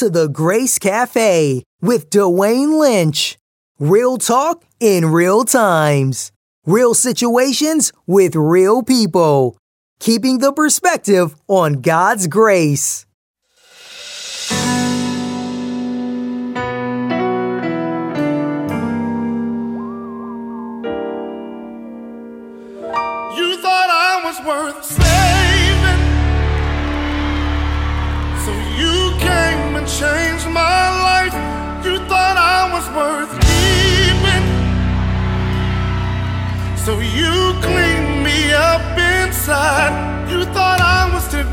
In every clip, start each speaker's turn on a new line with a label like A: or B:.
A: to the
B: Grace Cafe with Dwain Lynch. Real talk in real times. Real situations with real people. Keeping the perspective on God's grace.
C: So you cleaned me up inside. You thought I was to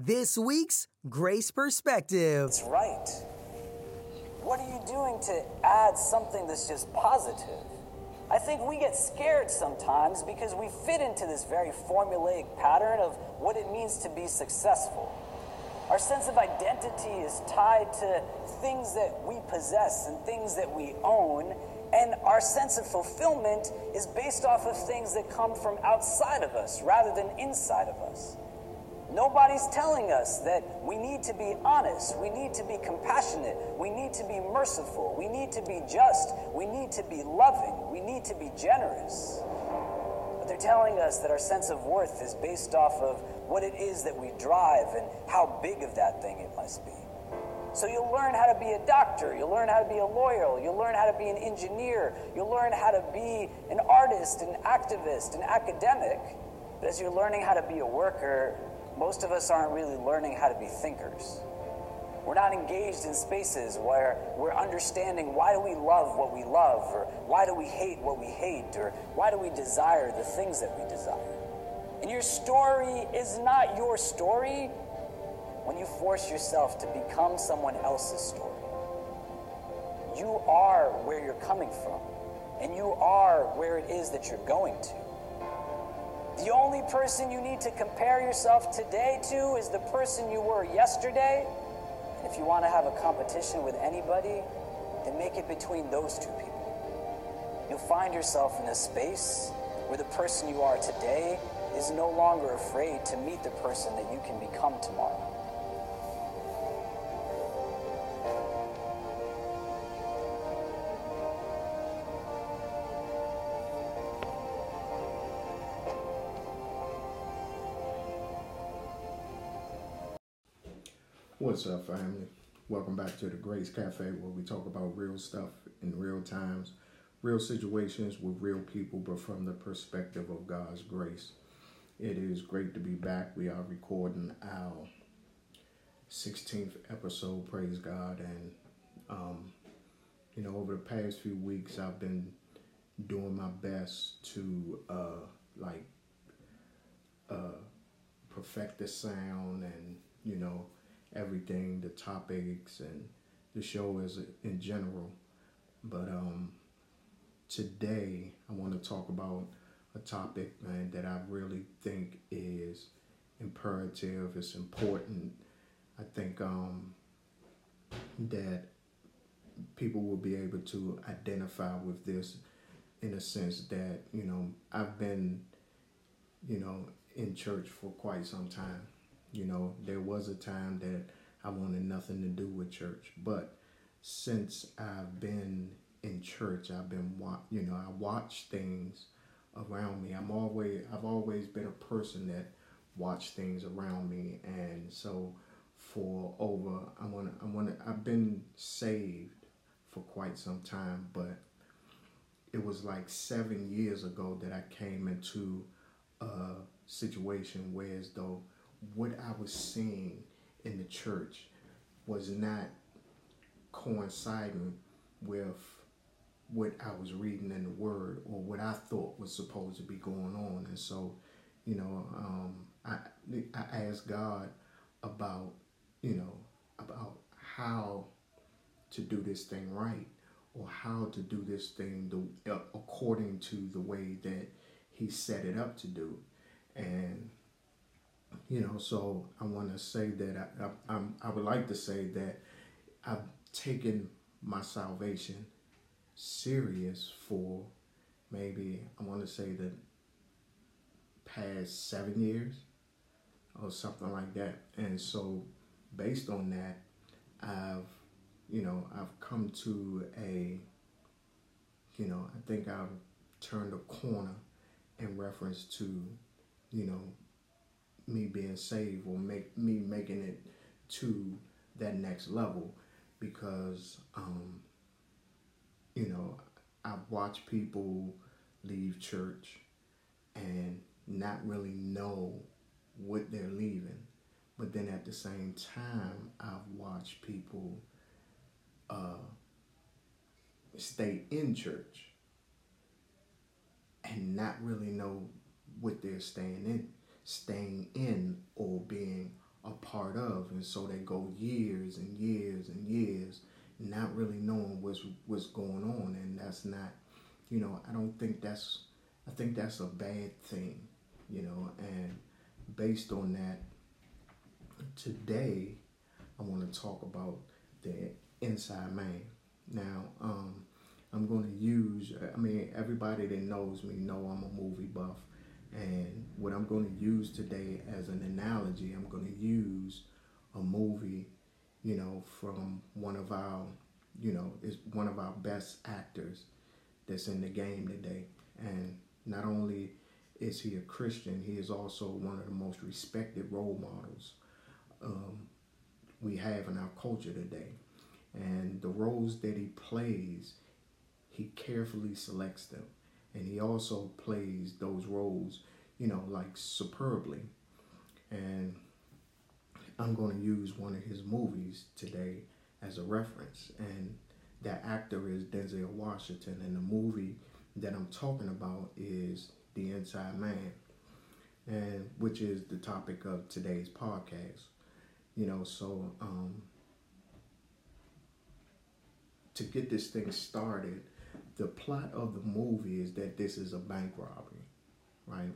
B: This week's Grace Perspective.
D: That's right. What are you doing to add something that's just positive? I think we get scared sometimes because we fit into this very formulaic pattern of what it means to be successful. Our sense of identity is tied to things that we possess and things that we own, and our sense of fulfillment is based off of things that come from outside of us rather than inside of us. Nobody's telling us that we need to be honest, we need to be compassionate, we need to be merciful, we need to be just, we need to be loving, we need to be generous. But they're telling us that our sense of worth is based off of what it is that we drive and how big of that thing it must be. So you'll learn how to be a doctor, you'll learn how to be a lawyer, you'll learn how to be an engineer, you'll learn how to be an artist, an activist, an academic. But as you're learning how to be a worker, most of us aren't really learning how to be thinkers. We're not engaged in spaces where we're understanding why do we love what we love, or why do we hate what we hate, or why do we desire the things that we desire. And your story is not your story when you force yourself to become someone else's story. You are where you're coming from, and you are where it is that you're going to. The only person you need to compare yourself today to is the person you were yesterday. And if you want to have a competition with anybody, then make it between those two people. You'll find yourself in a space where the person you are today is no longer afraid to meet the person that you can become tomorrow.
E: What's up, family? Welcome back to the Grace Cafe, where we talk about real stuff in real times, real situations with real people, but from the perspective of God's grace. It is great to be back. We are recording our 16th episode, praise God. And, um, you know, over the past few weeks, I've been doing my best to, uh, like, uh, perfect the sound and, you know, everything, the topics and the show as in general. But um, today I want to talk about a topic, man, that I really think is imperative. It's important. I think um, that people will be able to identify with this in a sense that you know I've been, you know, in church for quite some time. You know, there was a time that I wanted nothing to do with church, but since I've been in church, I've been wa- you know, I watch things around me. I'm always I've always been a person that watch things around me and so for over I want to I want to I've been saved for quite some time, but it was like 7 years ago that I came into a situation where as though what I was seeing in the church was not coinciding with what I was reading in the Word or what I thought was supposed to be going on. And so, you know, um, I I asked God about, you know, about how to do this thing right or how to do this thing the, according to the way that He set it up to do. And you know, so I want to say that I, I, I'm, I would like to say that I've taken my salvation serious for maybe I want to say the past seven years or something like that. And so, based on that, I've you know I've come to a you know I think I've turned a corner in reference to you know me being saved or make me making it to that next level because um, you know I've watched people leave church and not really know what they're leaving. But then at the same time I've watched people uh, stay in church and not really know what they're staying in staying in or being a part of. And so they go years and years and years not really knowing what's what's going on. And that's not you know i don't think that's i think that's a bad thing you know. And based on that today i want to talk about the inside man. Now um i'm going to use i mean everybody that knows me know i'm a movie buff and what I'm going to use today as an analogy, I'm going to use a movie, you know, from one of our, you know, is one of our best actors that's in the game today. And not only is he a Christian, he is also one of the most respected role models um, we have in our culture today. And the roles that he plays, he carefully selects them and he also plays those roles, you know, like superbly. And I'm going to use one of his movies today as a reference, and that actor is Denzel Washington, and the movie that I'm talking about is The Inside Man, and which is the topic of today's podcast. You know, so um, to get this thing started, the plot of the movie is that this is a bank robbery, right?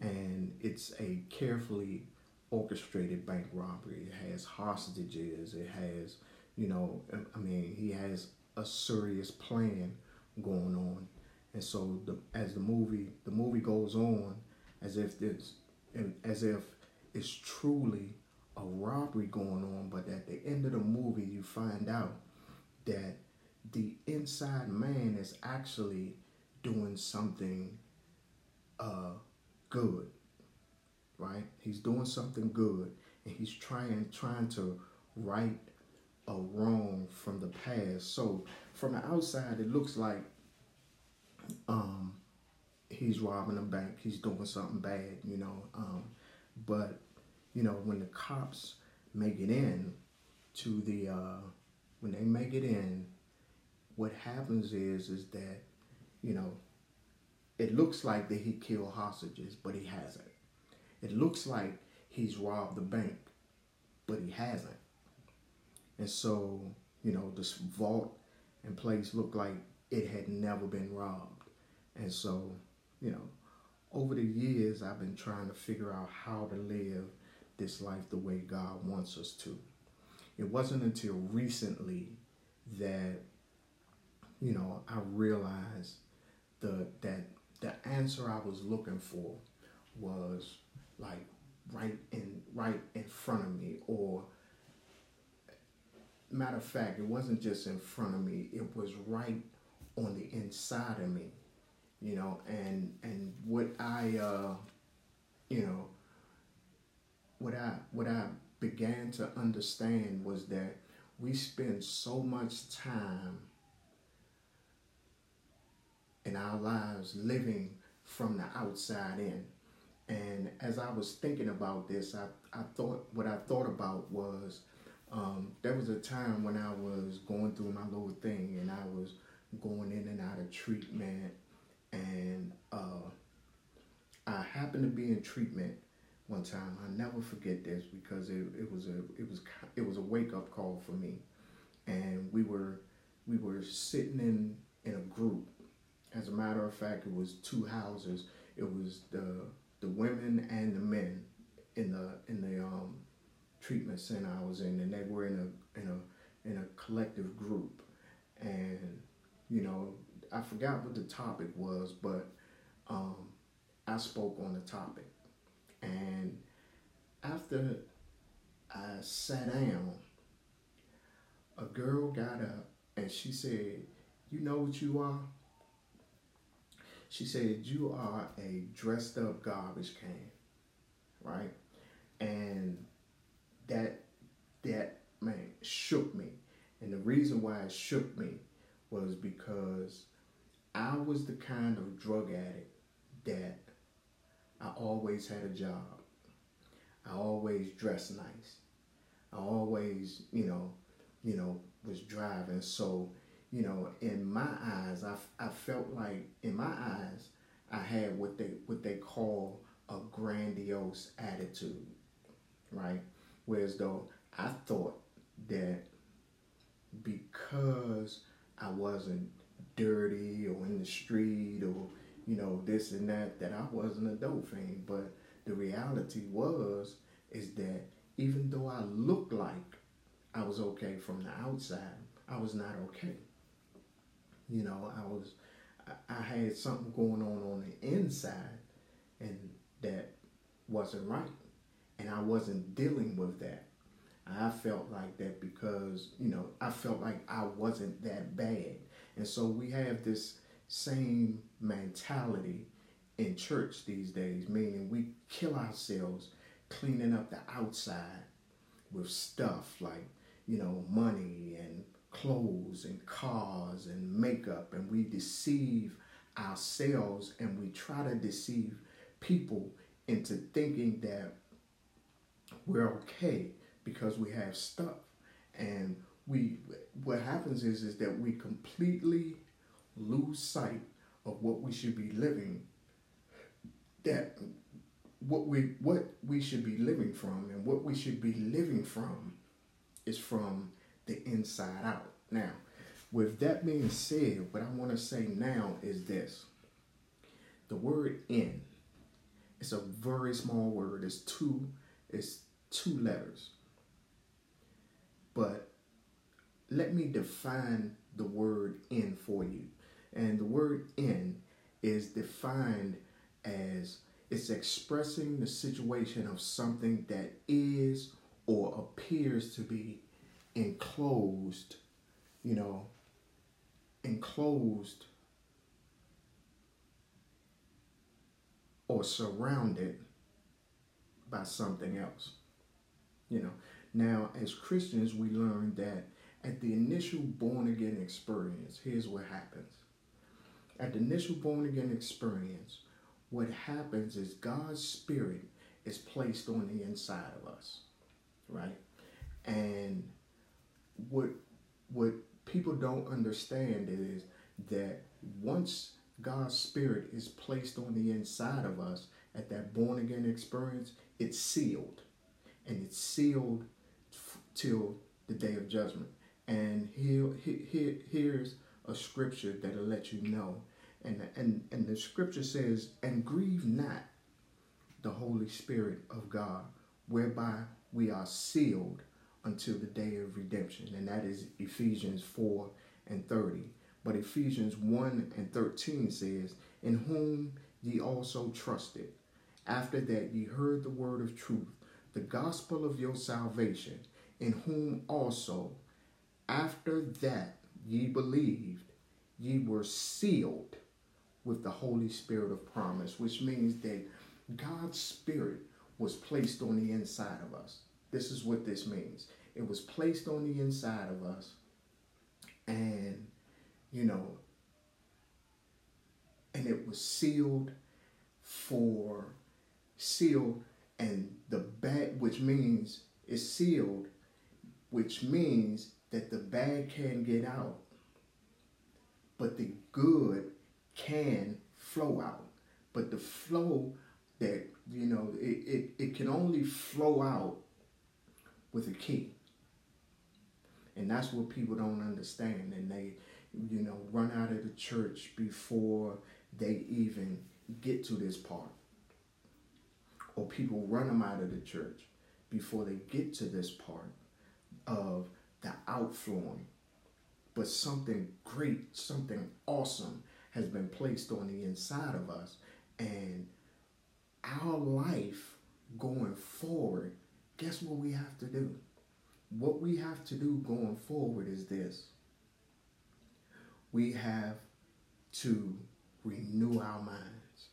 E: And it's a carefully orchestrated bank robbery. It has hostages. It has, you know, I mean, he has a serious plan going on. And so, the, as the movie the movie goes on, as if this, and as if it's truly a robbery going on. But at the end of the movie, you find out that the inside man is actually doing something uh, good, right? He's doing something good, and he's trying trying to right a wrong from the past. So from the outside, it looks like um, he's robbing a bank. He's doing something bad, you know. Um, but you know, when the cops make it in to the uh, when they make it in what happens is is that you know it looks like that he killed hostages but he hasn't. It looks like he's robbed the bank but he hasn't. And so you know this vault and place looked like it had never been robbed. And so you know over the years i've been trying to figure out how to live this life the way god wants us to. It wasn't until recently that you know, I realized the that the answer I was looking for was like right in right in front of me or matter of fact it wasn't just in front of me it was right on the inside of me you know and and what i uh you know what i what i began to understand was that we spend so much time in our lives living from the outside in. And as I was thinking about this, I, I thought what I thought about was Um, there was a time when I was going through my little thing and I was going in and out of treatment, and uh, I happened to be in treatment one time. I never forget this because it, it was a it was it was a wake up call for me, and we were we were sitting in in a group. As a matter of fact, it was two houses. It was the the women and the men in the in the um, treatment center I was in, and they were in a in a in a collective group, and you know I forgot what the topic was, but um, I spoke on the topic, and after I sat down, a girl got up and she said, "You know what you are." She said, "You are a dressed up garbage can." right? And that that man shook me. And the reason why it shook me was because I was the kind of drug addict that I always had a job. I always dressed nice. I always, you know, you know, was driving. So, you know, in my eyes, I, I felt like in my eyes, I had what they what they call a grandiose attitude, right? Whereas though I thought that because I wasn't dirty or in the street or you know this and that that I wasn't a dope fiend, but the reality was is that even though I looked like I was okay from the outside, I was not okay. You know, I was I, had something going on on the inside, and that wasn't right. And I wasn't dealing with that. I felt like that because, you know, I felt like I wasn't that bad. And so we have this same mentality in church these days, meaning we kill ourselves cleaning up the outside with stuff like, you know, money and clothes and cars and makeup. And we deceive ourselves and we try to deceive people into thinking that we're okay because we have stuff and we what happens is is that we completely lose sight of what we should be living that what we what we should be living from and what we should be living from is from the inside out now with that being said what i want to say now is this the word in it's a very small word. It's two, it's two letters. But let me define the word in for you. And the word in is defined as it's expressing the situation of something that is or appears to be enclosed, you know, enclosed or surrounded by something else. You know, now as Christians, we learn that at the initial born again experience, here's what happens. At the initial born again experience, what happens is God's Spirit is placed on the inside of us, right? And what what people don't understand is that once God's Spirit is placed on the inside of us at that born again experience, it's sealed. And it's sealed till the day of judgment. And here, here, here's a scripture that'll let you know. And, and, and the scripture says, And grieve not the Holy Spirit of God, whereby we are sealed until the day of redemption. And that is Ephesians 4 and 30. But Ephesians 1 and 13 says, In whom ye also trusted, after that ye heard the word of truth, the gospel of your salvation, in whom also, after that ye believed, ye were sealed with the Holy Spirit of promise, which means that God's Spirit was placed on the inside of us. This is what this means. It was placed on the inside of us, and you know, and it was sealed for sealed and the bag which means it's sealed which means that the bad can get out, but the good can flow out. But the flow that, you know, it, it, it can only flow out with a key. And that's what people don't understand. And they, you know, run out of the church before they even get to this part. Or people run them out of the church before they get to this part of the outflowing. But something great, something awesome has been placed on the inside of us. And our life going forward, guess what we have to do? What we have to do going forward is this we have to renew our minds.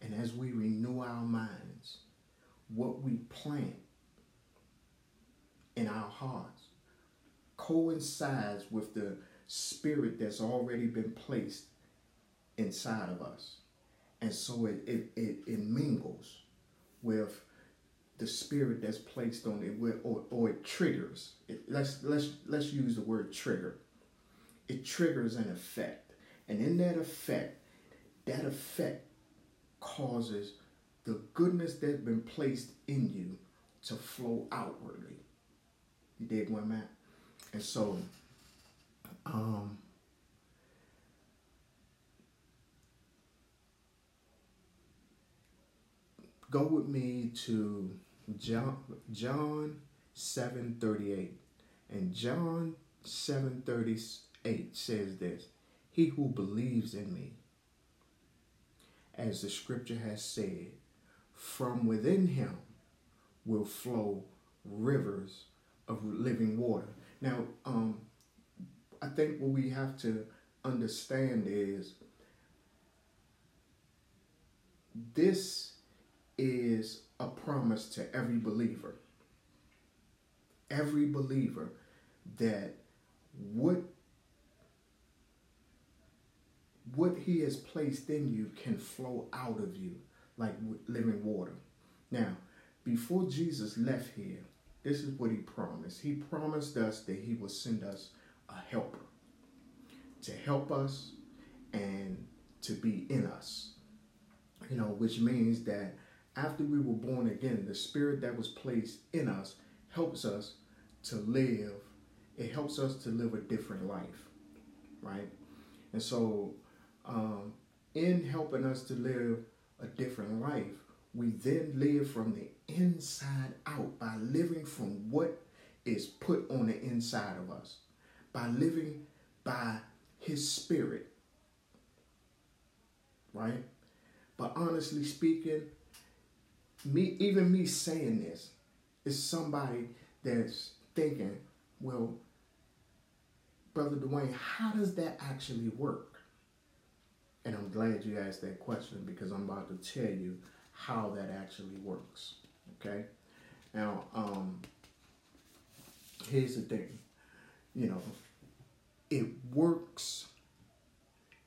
E: And as we renew our minds, what we plant in our hearts coincides with the spirit that's already been placed inside of us. And so it, it, it, it mingles with the spirit that's placed on it or, or it triggers. It, let's, let's, let's use the word trigger. It triggers an effect. And in that effect, that effect causes the goodness that's been placed in you to flow outwardly. You what I'm at? And so, um, go with me to John John 7:38. And John 7:38 says this, "He who believes in me, as the scripture has said, from within him will flow rivers of living water." Now, um I think what we have to understand is this is a promise to every believer. Every believer that what what he has placed in you can flow out of you like living water. Now, before Jesus left here, this is what he promised. He promised us that he would send us a helper to help us and to be in us. You know, which means that after we were born again, the spirit that was placed in us helps us to live. It helps us to live a different life, right? And so, um, in helping us to live a different life, we then live from the inside out by living from what is put on the inside of us, by living by His Spirit, right? But honestly speaking, me even me saying this is somebody that's thinking, well, Brother Dwain, how does that actually work? And I'm glad you asked that question because I'm about to tell you how that actually works. Okay? Now, um, here's the thing. You know, it works,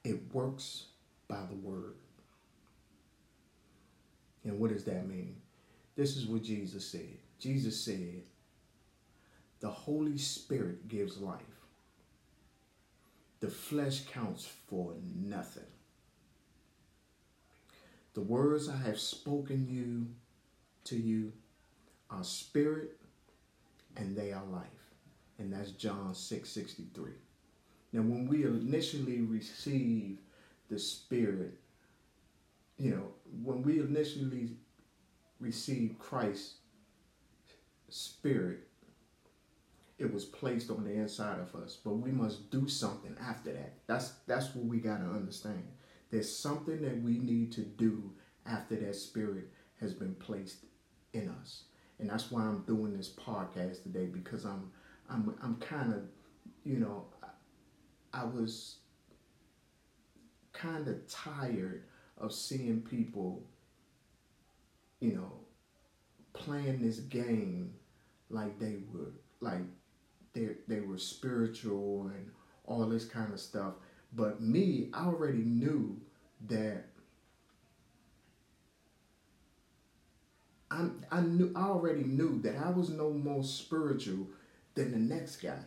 E: it works by the word. And what does that mean? This is what Jesus said. Jesus said, the Holy Spirit gives life. The flesh counts for nothing. The words I have spoken you to you are spirit and they are life. And that's John 6 63. Now, when we initially receive the Spirit, you know, when we initially received Christ's Spirit, it was placed on the inside of us. But we must do something after that. That's that's what we gotta understand. There's something that we need to do after that spirit has been placed in us. And that's why I'm doing this podcast today because I'm I'm I'm kind of, you know, I, I was kind of tired of seeing people, you know, playing this game like they were like they they were spiritual and all this kind of stuff. But me, I already knew that I'm I knew I already knew that I was no more spiritual than the next guy.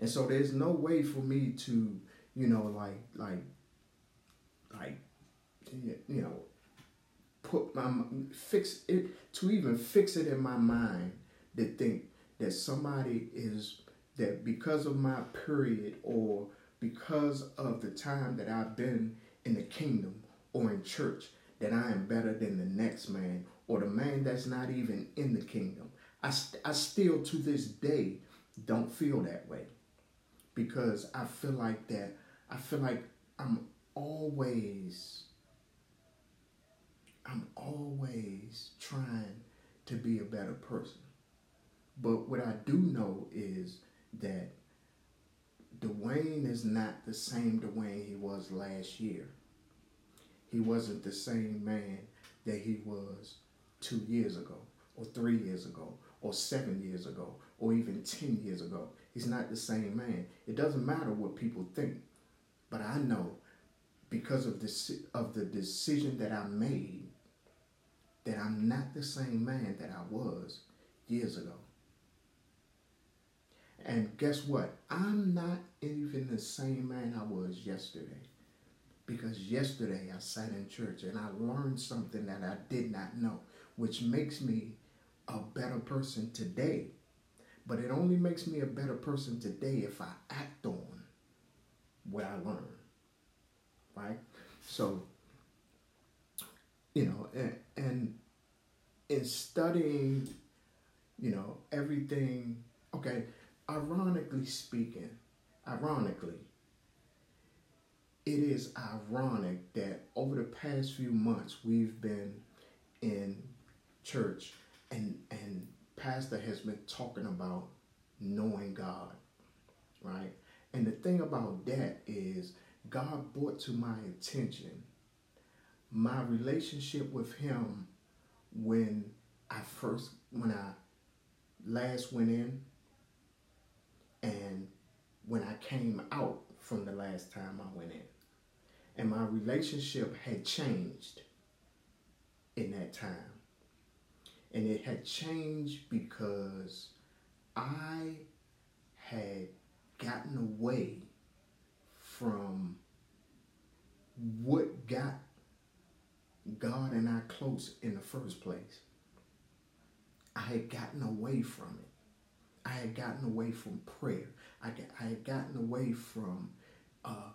E: And so there's no way for me to, you know, like like like you know, put my fix it to even fix it in my mind to think that somebody is that because of my period or because of the time that I've been in the kingdom or in church that I am better than the next man or the man that's not even in the kingdom. I, st- I still to this day don't feel that way because I feel like that I feel like I'm always I'm always trying to be a better person. But what I do know is that Dwain is not the same Dwain he was last year. He wasn't the same man that he was two years ago, or three years ago, or seven years ago, or even 10 years ago. He's not the same man. It doesn't matter what people think, but I know because of this of the decision that I made that I'm not the same man that I was years ago. And guess what? I'm not even the same man I was yesterday. Because yesterday I sat in church and I learned something that I did not know, which makes me a better person today. But it only makes me a better person today if I act on what I learned. Right? So, you know, and, and in studying, you know, everything, okay, ironically speaking, ironically, it is ironic that over the past few months we've been in church and and pastor has been talking about knowing God, right? And the thing about that is God brought to my attention my relationship with him when I first when I last went in and when I came out from the last time I went in. And my relationship had changed in that time. And it had changed because I had gotten away from what got God and I close in the first place. I had gotten away from it. I had gotten away from prayer. I, got, I had gotten away from uh,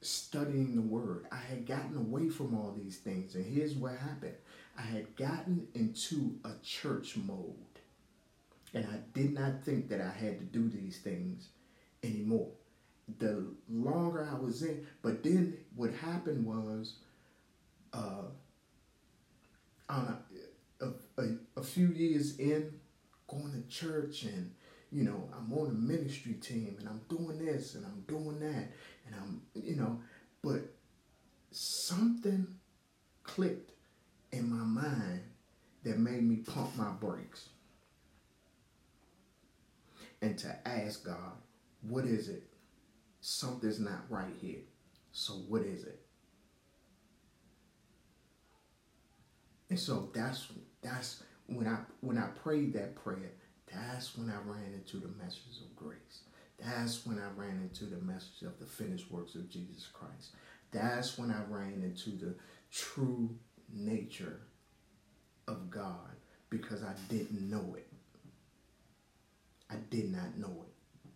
E: studying the word. I had gotten away from all these things. And here's what happened I had gotten into a church mode. And I did not think that I had to do these things anymore. The longer I was in, but then what happened was, uh, on a, a, a, a few years in, going to church and you know i'm on a ministry team and i'm doing this and i'm doing that and i'm you know but something clicked in my mind that made me pump my brakes. And to ask god what is it something's not right here so what is it and so that's that's when I when I prayed that prayer, that's when I ran into the message of grace. That's when I ran into the message of the finished works of Jesus Christ. That's when I ran into the true nature of God because I didn't know it. I did not know it.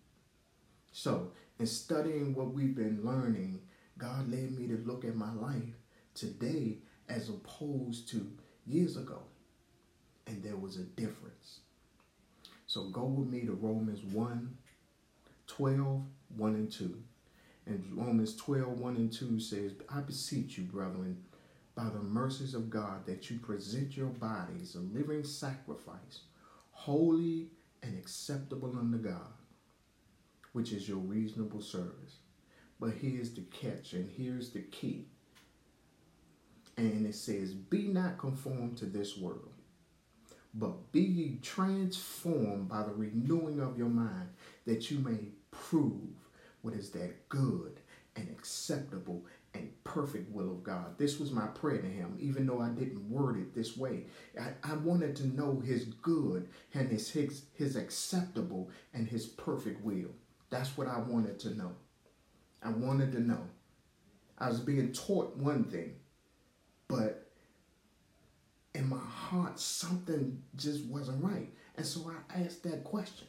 E: So, in studying what we've been learning, God led me to look at my life today as opposed to years ago and there was a difference. So go with me to Romans 1 12, 1 and 2. And Romans 12, 1 and 2 says, I beseech you, brethren, by the mercies of God, that you present your bodies a living sacrifice, holy and acceptable unto God, which is your reasonable service. But here's the catch, and here's the key. And it says, Be not conformed to this world but be ye transformed by the renewing of your mind, that you may prove what is that good and acceptable and perfect will of God. This was my prayer to him, even though I didn't word it this way. I, I wanted to know his good and his, his his acceptable and his perfect will. That's what I wanted to know. I wanted to know. I was being taught one thing, but in my heart, something just wasn't right. And so I asked that question.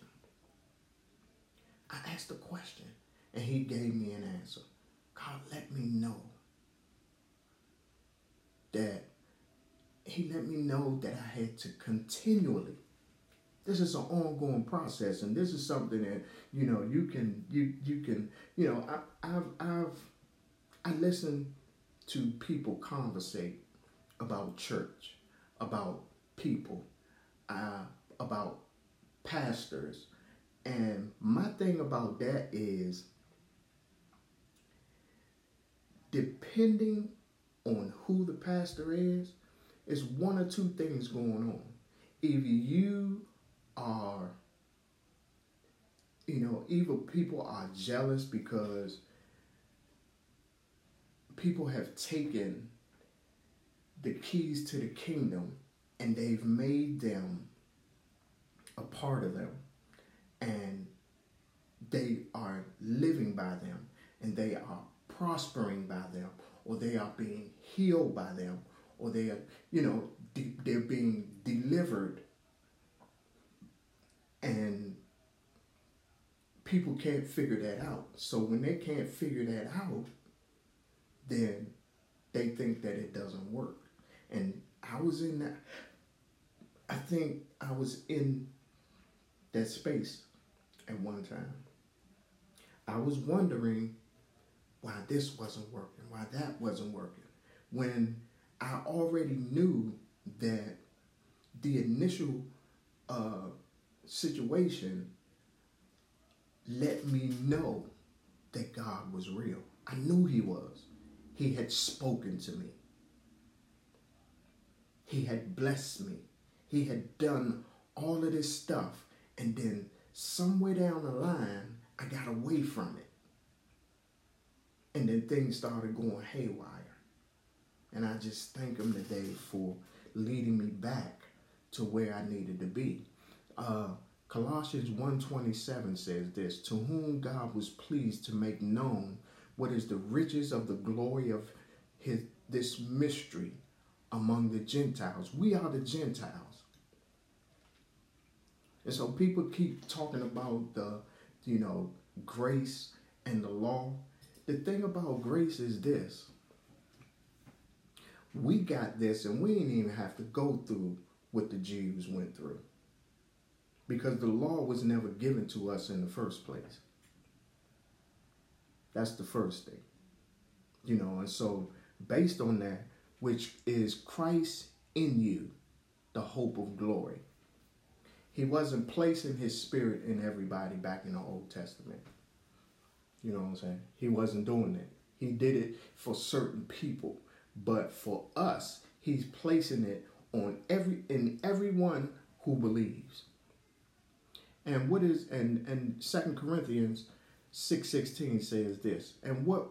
E: I asked the question, and he gave me an answer. God let me know that he let me know that I had to continually this is an ongoing process and this is something that you know you can you you can you know I, i've i've i listen to people conversate about church about people uh, about pastors and my thing about that is depending on who the pastor is it's one or two things going on. Either you are, you know, evil people are jealous because people have taken the keys to the kingdom and they've made them a part of them. And they are living by them and they are prospering by them or they are being healed by them or they are you know de- they're being delivered and people can't figure that out. So when they can't figure that out, then they think that it doesn't work. And I was in that, I think I was in that space at one time. I was wondering why this wasn't working, why that wasn't working, when I already knew that the initial uh, situation let me know that God was real. I knew He was. He had spoken to me, He had blessed me, He had done all of this stuff. And then somewhere down the line, I got away from it. And then things started going haywire. And I just thank Him today for leading me back to where I needed to be. Uh, Colossians 1.27 says this, To whom God was pleased to make known what is the riches of the glory of his this mystery among the Gentiles. We are the Gentiles. And so people keep talking about the, you know, grace and the law. The thing about grace is this. We got this and we didn't even have to go through what the Jews went through because the law was never given to us in the first place. That's the first thing. You know, and so based on that, which is Christ in you, the hope of glory. He wasn't placing his spirit in everybody back in the Old Testament. You know what I'm saying? He wasn't doing it. He did it for certain people, but for us, he's placing it on every in everyone who believes. And what is and and Second Corinthians six sixteen says this, and what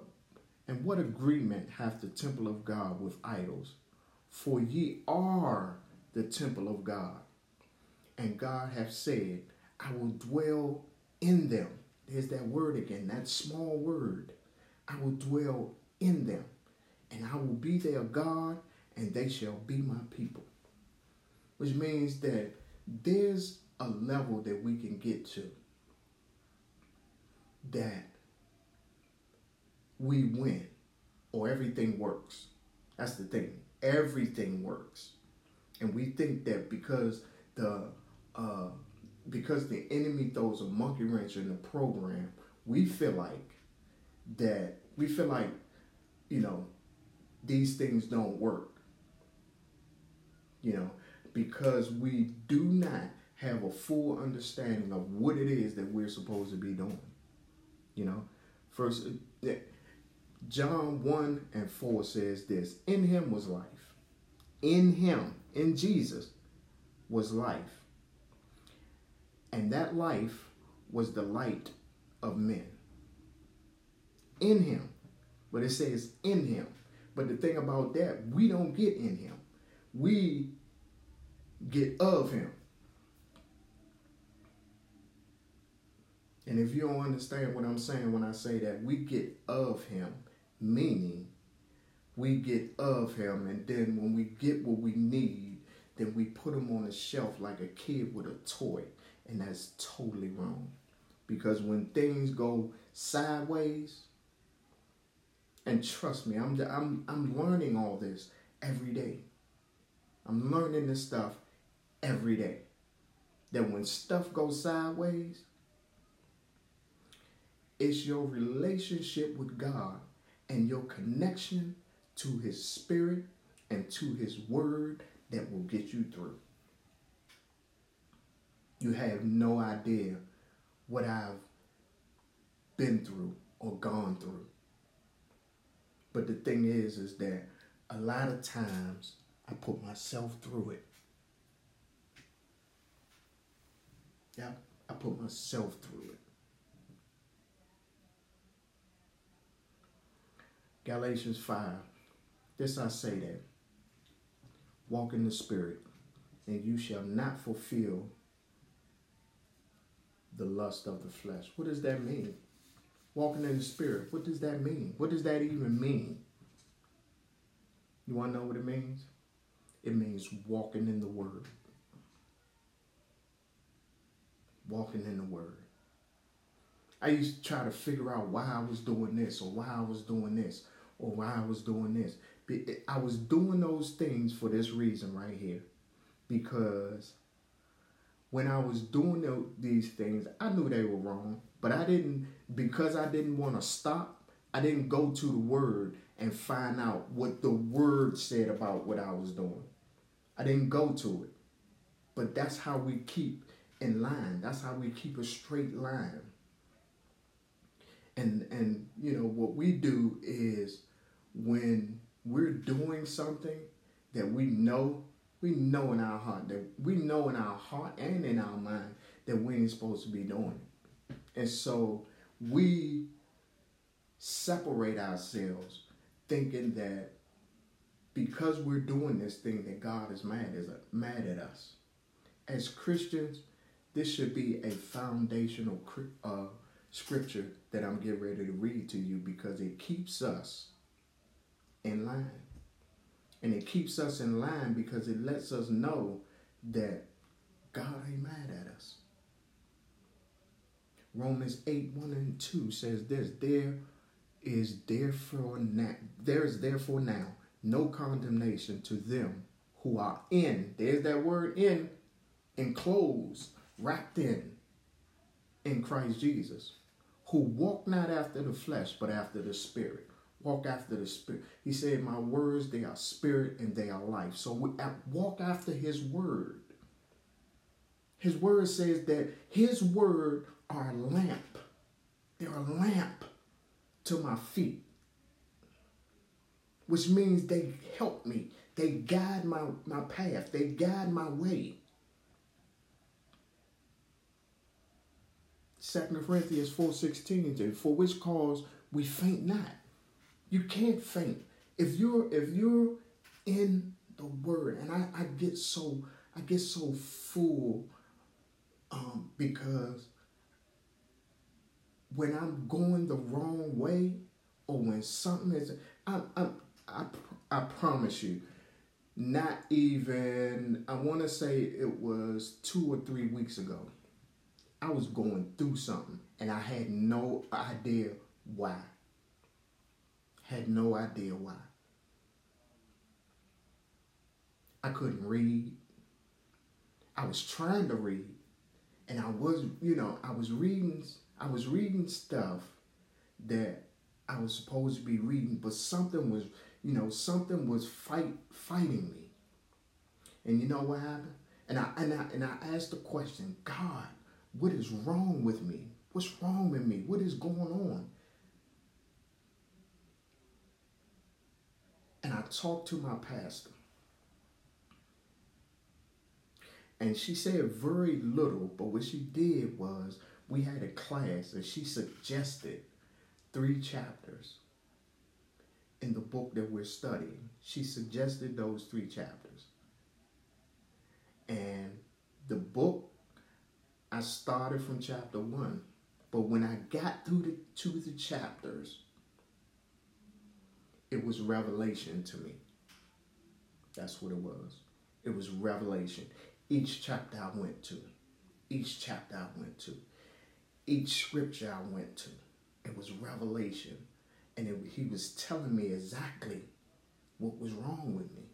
E: and what agreement hath the temple of God with idols? For ye are the temple of God, and God hath said, I will dwell in them. There's that word again, that small word. I will dwell in them, and I will be their God, and they shall be my people. Which means that there's a level that we can get to that we win or everything works. That's the thing. Everything works. And we think that because the uh, because the enemy throws a monkey wrench in the program, we feel like that we feel like, you know, these things don't work. You know, because we do not have a full understanding of what it is that we're supposed to be doing. You know, first, uh, John 1 and 4 says this In him was life. In him, in Jesus, was life. And that life was the light of men. In him but it says in him. But the thing about that, we don't get in him. We get of him. And if you don't understand what I'm saying when I say that, we get of him, meaning we get of him, and then when we get what we need, then we put him on a shelf like a kid with a toy. And that's totally wrong. Because when things go sideways, and trust me, I'm, I'm, I'm learning all this every day. I'm learning this stuff every day. That when stuff goes sideways, it's your relationship with God and your connection to His Spirit and to His Word that will get you through. You have no idea what I've been through or gone through. But the thing is, is that a lot of times I put myself through it. Yeah, I put myself through it. Galatians 5. This I say that walk in the Spirit, and you shall not fulfill the lust of the flesh. What does that mean? Walking in the Spirit. What does that mean? What does that even mean? You want to know what it means? It means walking in the Word. Walking in the Word. I used to try to figure out why I was doing this or why I was doing this or why I was doing this. I was doing those things for this reason right here. Because when I was doing these things, I knew they were wrong, but I didn't, because I didn't want to stop, I didn't go to the word and find out what the word said about what I was doing. I didn't go to it. But that's how we keep in line. That's how we keep a straight line. And and you know what we do is when we're doing something that we know, we know in our heart that we know in our heart and in our mind that we ain't supposed to be doing it. And so we separate ourselves thinking that because we're doing this thing that God is mad is mad at us. As Christians, this should be a foundational uh, scripture that I'm getting ready to read to you because it keeps us in line. And it keeps us in line because it lets us know that God ain't mad at us. Romans 8, 1 and 2 says this there is therefore now there is therefore now no condemnation to them who are in, there's that word in, enclosed, wrapped in, in Christ Jesus, who walk not after the flesh, but after the spirit. Walk after the spirit. He said, My words, they are spirit and they are life. So we uh, walk after his word. His word says that his word are a lamp. They're a lamp to my feet. Which means they help me. They guide my, my path. They guide my way. Second Corinthians 4.16, for which cause we faint not. You can't faint. If you're if you're in the word, and I, I get so I get so full um, because when I'm going the wrong way or when something is I I I, I promise you not even I want to say it was 2 or 3 weeks ago I was going through something and I had no idea why had no idea why. I couldn't read. I was trying to read. And I was, you know, I was reading I was reading stuff that I was supposed to be reading, but something was, you know, something was fight fighting me. And you know what happened? And I and I and I asked the question, God, what is wrong with me? What's wrong with me? What is going on? And I talked to my pastor. And she said very little, but what she did was we had a class and she suggested three chapters in the book that we're studying, she suggested those three chapters. And the book, I started from chapter one. But when I got through the of the chapters, it was revelation to me. That's what it was. It was revelation. Each chapter I went to, each chapter I went to, each scripture I went to, it was revelation. And it, he was telling me exactly what was wrong with me.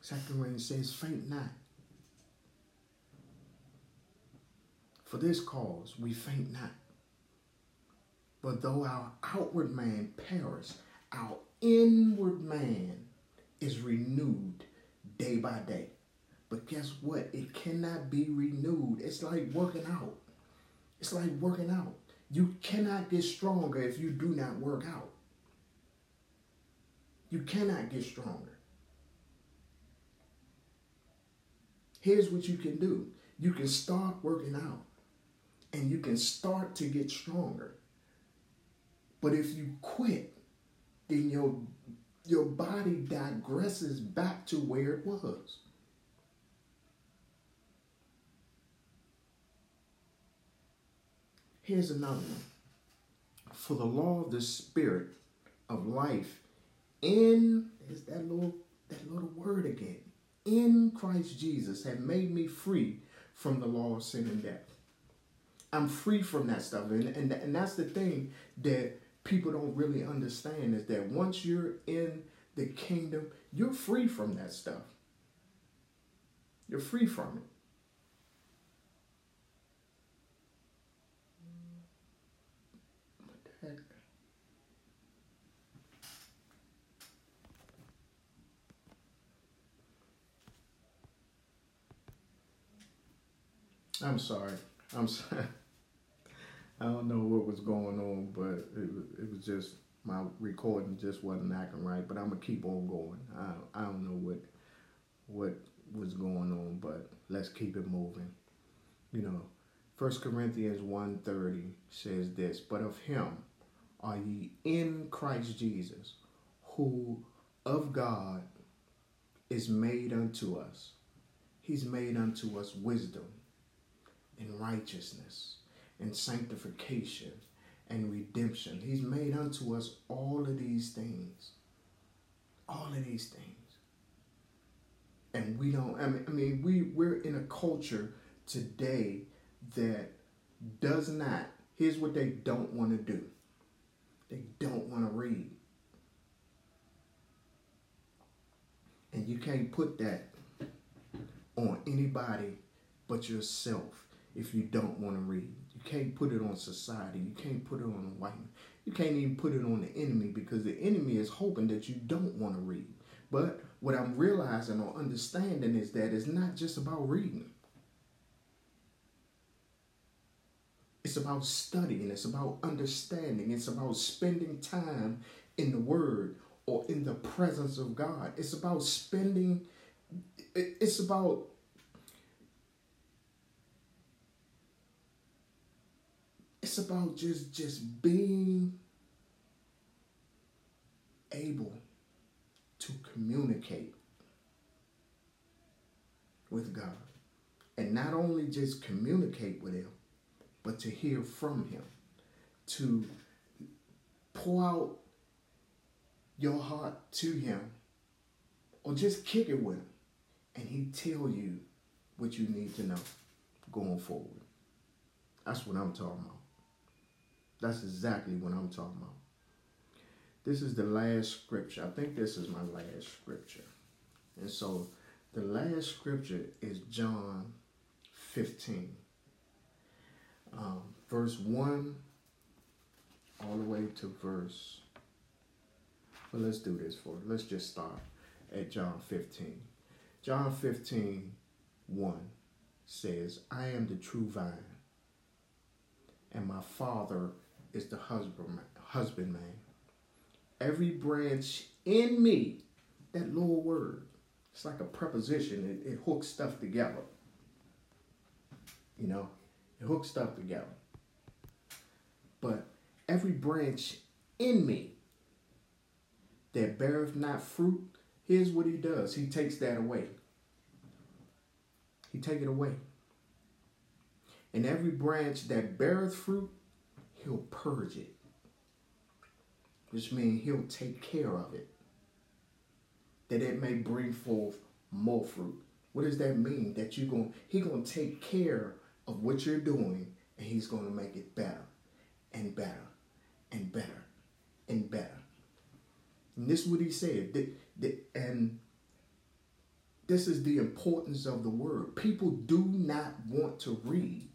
E: Second Corinthians says, faint not. For this cause we faint not. But though our outward man perish, our inward man is renewed day by day. But guess what? It cannot be renewed. It's like working out. It's like working out. You cannot get stronger if you do not work out. You cannot get stronger. Here's what you can do you can start working out and you can start to get stronger. But if you quit, then your your body digresses back to where it was. Here's another one. For the law of the spirit of life in is that little that little word again. In Christ Jesus have made me free from the law of sin and death. I'm free from that stuff. And, and, and that's the thing that people don't really understand is that once you're in the kingdom, you're free from that stuff. You're free from it. I'm sorry. I'm sorry. I don't know what was going on, but it, it was just my recording just wasn't acting right. But I'm gonna keep on going. I I don't know what what was going on, but let's keep it moving. You know, First Corinthians 1.30 says this, but of him are ye in Christ Jesus, who of God is made unto us. He's made unto us wisdom and righteousness and sanctification and redemption. He's made unto us all of these things. All of these things. And we don't, I mean, I mean we, we're in a culture today that does not, here's what they don't want to do. They don't want to read. And you can't put that on anybody but yourself if you don't want to read. You can't put it on society. You can't put it on the white. You can't even put it on the enemy because the enemy is hoping that you don't want to read. But what I'm realizing or understanding is that it's not just about reading. It's about studying. It's about understanding. It's about spending time in the Word or in the presence of God. It's about spending, it's about it's about just just being able to communicate with God. And not only just communicate with him, but to hear from him. To pour out your heart to him or just kick it with him and he tell you what you need to know going forward. That's what I'm talking about. That's exactly what I'm talking about. This is the last scripture. I think this is my last scripture. And so the last scripture is John 15, um, verse 1 all the way to verse. Well, let's do this for Let's just start at John 15. John 15, 1 says, I am the true vine, and my Father is the husbandman. husbandman. Every branch in me, that little word, it's like a preposition. It, it hooks stuff together. You know, it hooks stuff together. But every branch in me that beareth not fruit, here's what he does. He takes that away. He take it away. And every branch that beareth fruit, he'll purge it. Which means he'll take care of it. That it may bring forth more fruit. What does that mean? That you're going he gonna take care of what you're doing and he's gonna make it better and better and better and better. And this is what he said. And this is the importance of the word. People do not want to read.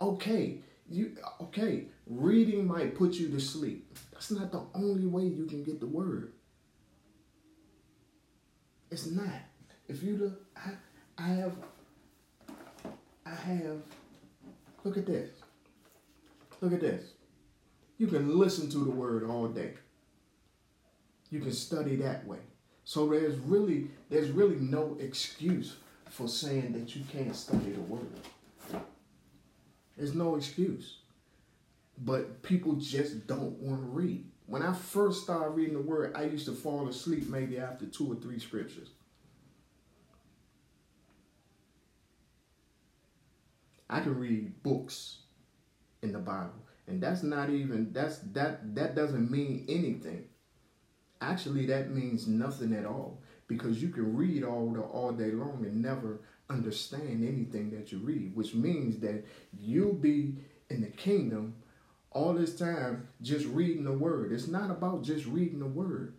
E: Okay, you okay, reading might put you to sleep. That's not the only way you can get the word. It's not. If you look, I, I have, I have, look at this. Look at this. You can listen to the word all day. You can study that way. So there's really, there's really no excuse for saying that you can't study the word. There's no excuse. But people just don't want to read. When I first started reading the word, I used to fall asleep maybe after two or three scriptures. I can read books in the Bible. And that's not even that's that that doesn't mean anything. Actually that means nothing at all because you can read all the all day long and never understand anything that you read, which means that you'll be in the kingdom all this time just reading the word. It's not about just reading the word.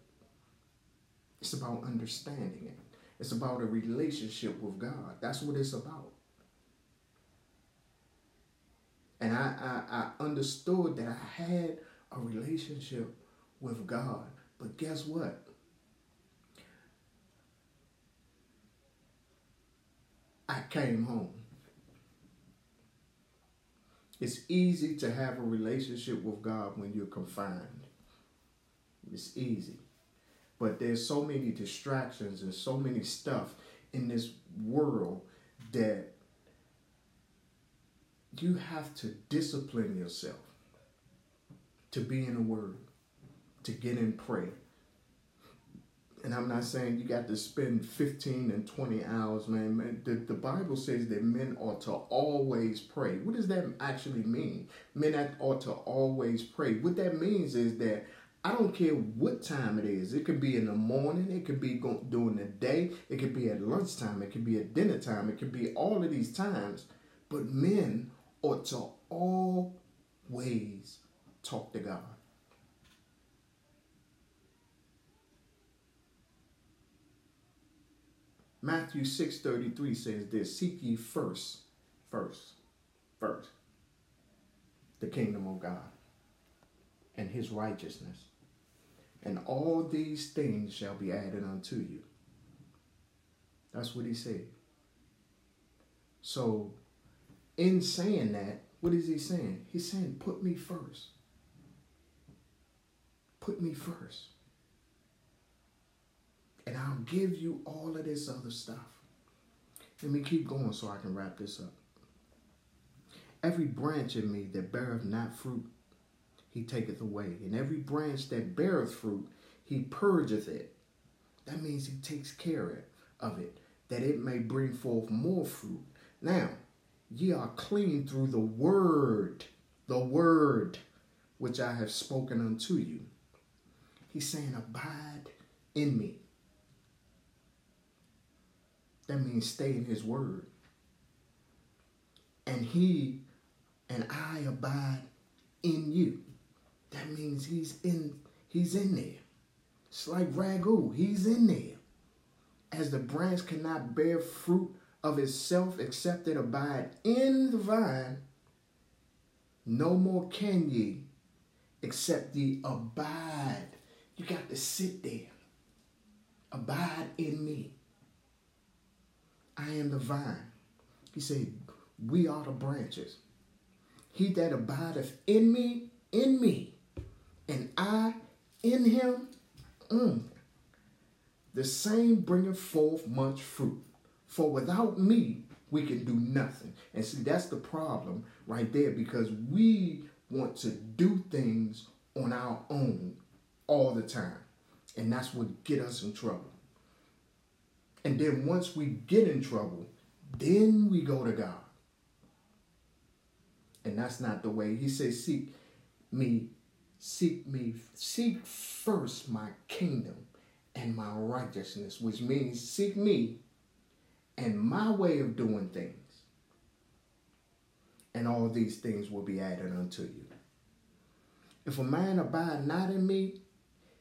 E: It's about understanding it. It's about a relationship with God. That's what it's about. And I, I, I understood that I had a relationship with God. But guess what? I came home. It's easy to have a relationship with God when you're confined. It's easy. But there's so many distractions and so many stuff in this world that you have to discipline yourself to be in the Word, to get in prayer. And I'm not saying you got to spend 15 and 20 hours, man. the, the Bible says that men ought to always pray. What does that actually mean? Men ought to always pray. What that means is that I don't care what time it is. It could be in the morning. It could be during the day. It could be at lunchtime. It could be at dinner time. It could be all of these times. But men ought to always talk to God. Matthew 6:33 says this, seek ye first, first, first the kingdom of God and his righteousness. And all these things shall be added unto you. That's what he said. So in saying that, what is he saying? He's saying, put me first. Put me first. And I'll give you all of this other stuff. Let me keep going so I can wrap this up. Every branch in me that beareth not fruit, he taketh away. And every branch that beareth fruit, he purgeth it. That means he takes care of it, that it may bring forth more fruit. Now, ye are clean through the word, the word which I have spoken unto you. He's saying, abide in me. That means stay in his word. And he and I abide in you. That means he's in he's in there. It's like ragu, he's in there. As the branch cannot bear fruit of itself except it abide in the vine, no more can ye except ye abide. You got to sit there. Abide in me. I am the vine. He said, We are the branches. He that abideth in me, in me, and I in him, mm, the same bringeth forth much fruit. For without me, we can do nothing. And see, that's the problem right there because we want to do things on our own all the time. And that's what get us in trouble. And then once we get in trouble, then we go to God. And that's not the way. He says, seek me, seek me, seek first my kingdom and my righteousness, which means seek me and my way of doing things. And all these things will be added unto you. If a man abide not in me,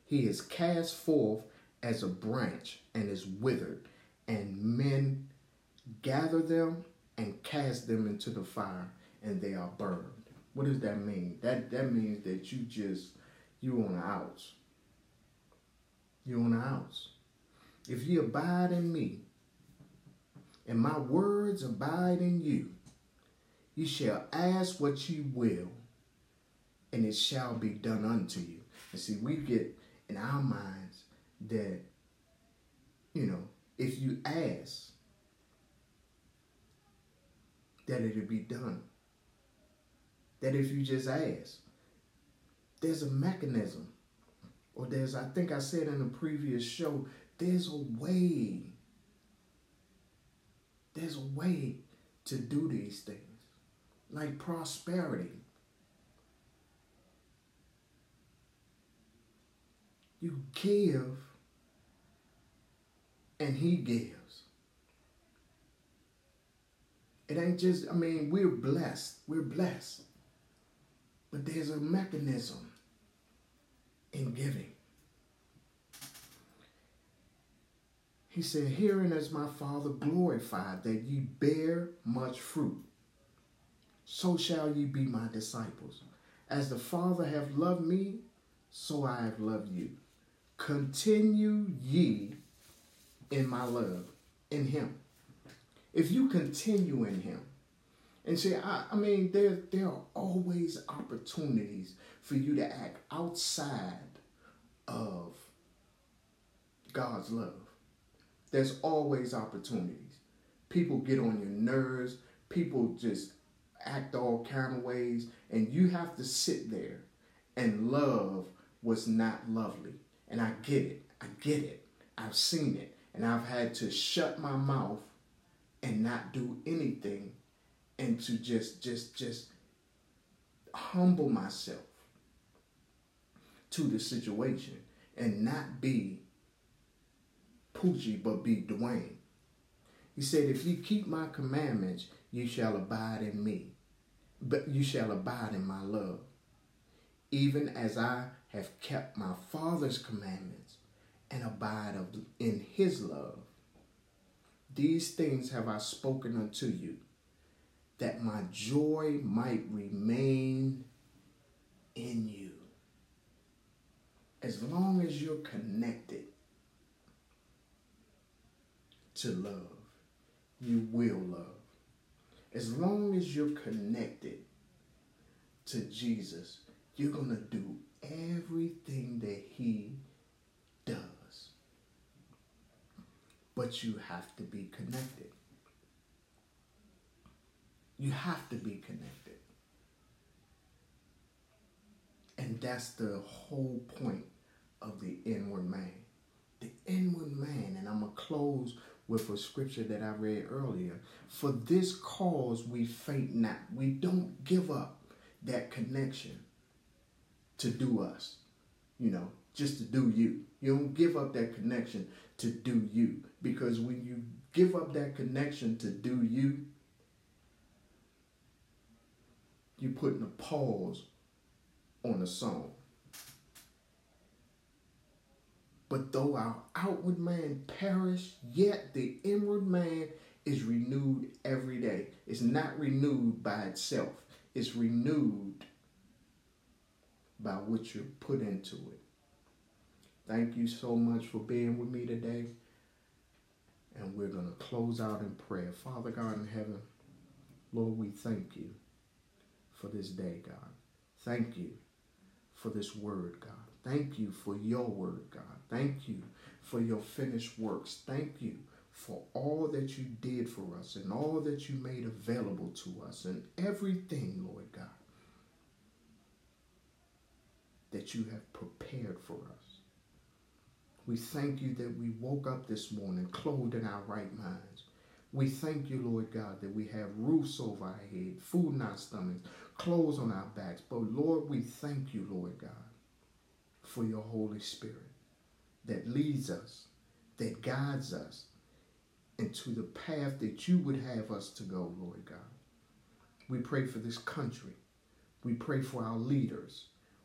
E: he is cast forth as a branch and is withered, and men gather them and cast them into the fire, and they are burned. What does that mean? That that means that you just you on the outs. You on the outs. If you abide in me, and my words abide in you, you shall ask what you will, and it shall be done unto you. And see, we get in our minds that, you know, if you ask, that it'll be done. That if you just ask, there's a mechanism. Or there's, I think I said in a previous show, there's a way. There's a way to do these things. Like prosperity. You give and he gives. It ain't just, I mean, we're blessed. We're blessed. But there's a mechanism in giving. He said, Herein is my Father glorified, that ye bear much fruit. So shall ye be my disciples. As the Father hath loved me, so I have loved you. Continue ye in my love, in him. If you continue in him, and say, I, I mean, there, there are always opportunities for you to act outside of God's love. There's always opportunities. People get on your nerves. People just act all kind of ways. And you have to sit there and love was not lovely. And I get it. I get it. I've seen it. And I've had to shut my mouth and not do anything and to just just just humble myself to the situation and not be Poochie but be Dwain. He said, If you keep my commandments, you shall abide in me, but you shall abide in my love, even as I have kept my Father's commandments and abide in his love. These things have I spoken unto you, that my joy might remain in you. As long as you're connected to love, you will love. As long as you're connected to Jesus, you're going to do everything that he does. But you have to be connected. You have to be connected. And that's the whole point of the inward man. The inward man, and I'm going to close with a scripture that I read earlier. For this cause we faint not. We don't give up that connection to do us, you know, just to do you. You don't give up that connection to do you. Because when you give up that connection to do you, you're putting a pause on a song. But though our outward man perish, yet the inward man is renewed every day. It's not renewed by itself, it's renewed by what you put into it. Thank you so much for being with me today. And we're going to close out in prayer. Father God in heaven, Lord, we thank you for this day, God. Thank you for this word, God. Thank you for your word, God. Thank you for your finished works. Thank you for all that you did for us and all that you made available to us and everything, Lord God. that you have prepared for us. We thank you that we woke up this morning clothed in our right minds. We thank you, Lord God, that we have roofs over our head, food in our stomachs, clothes on our backs. But Lord, we thank you, Lord God, for your Holy Spirit that leads us, that guides us into the path that you would have us to go, Lord God. We pray for this country. We pray for our leaders.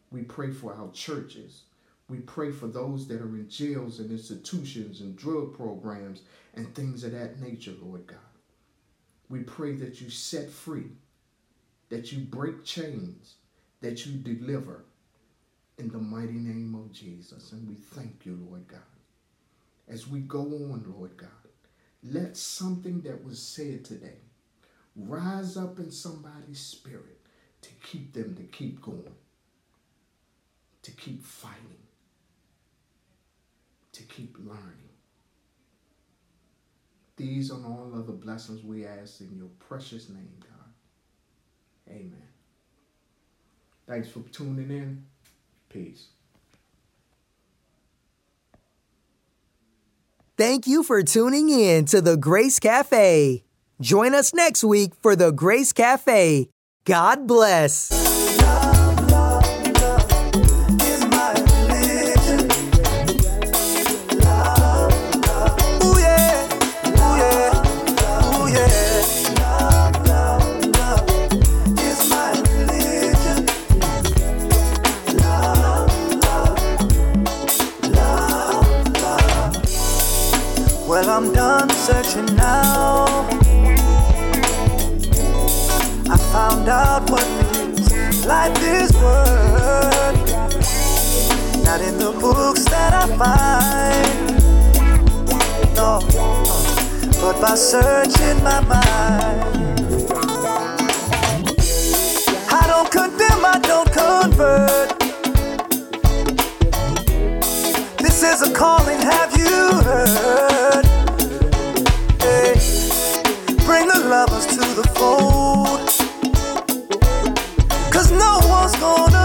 E: We pray for our churches. We pray for those that are in jails and institutions and drug programs and things of that nature, Lord God. We pray that you set free, that you break chains, that you deliver in the mighty name of Jesus. And we thank you, Lord God. As we go on, Lord God, let something that was said today rise up in somebody's spirit to keep them to keep going, to keep fighting, to keep learning. These and all other blessings we ask in your precious name, God. Amen. Thanks for tuning in. Peace.
B: Thank you for tuning in to the Grace Cafe. Join us next week for the Grace Cafe. God bless.
A: I found out what life is worth. Not in the books that I find, no, uh, but by searching my mind. I don't condemn, I don't convert. This is a calling, have you heard? Hey, bring the lovers to the fold. Oh.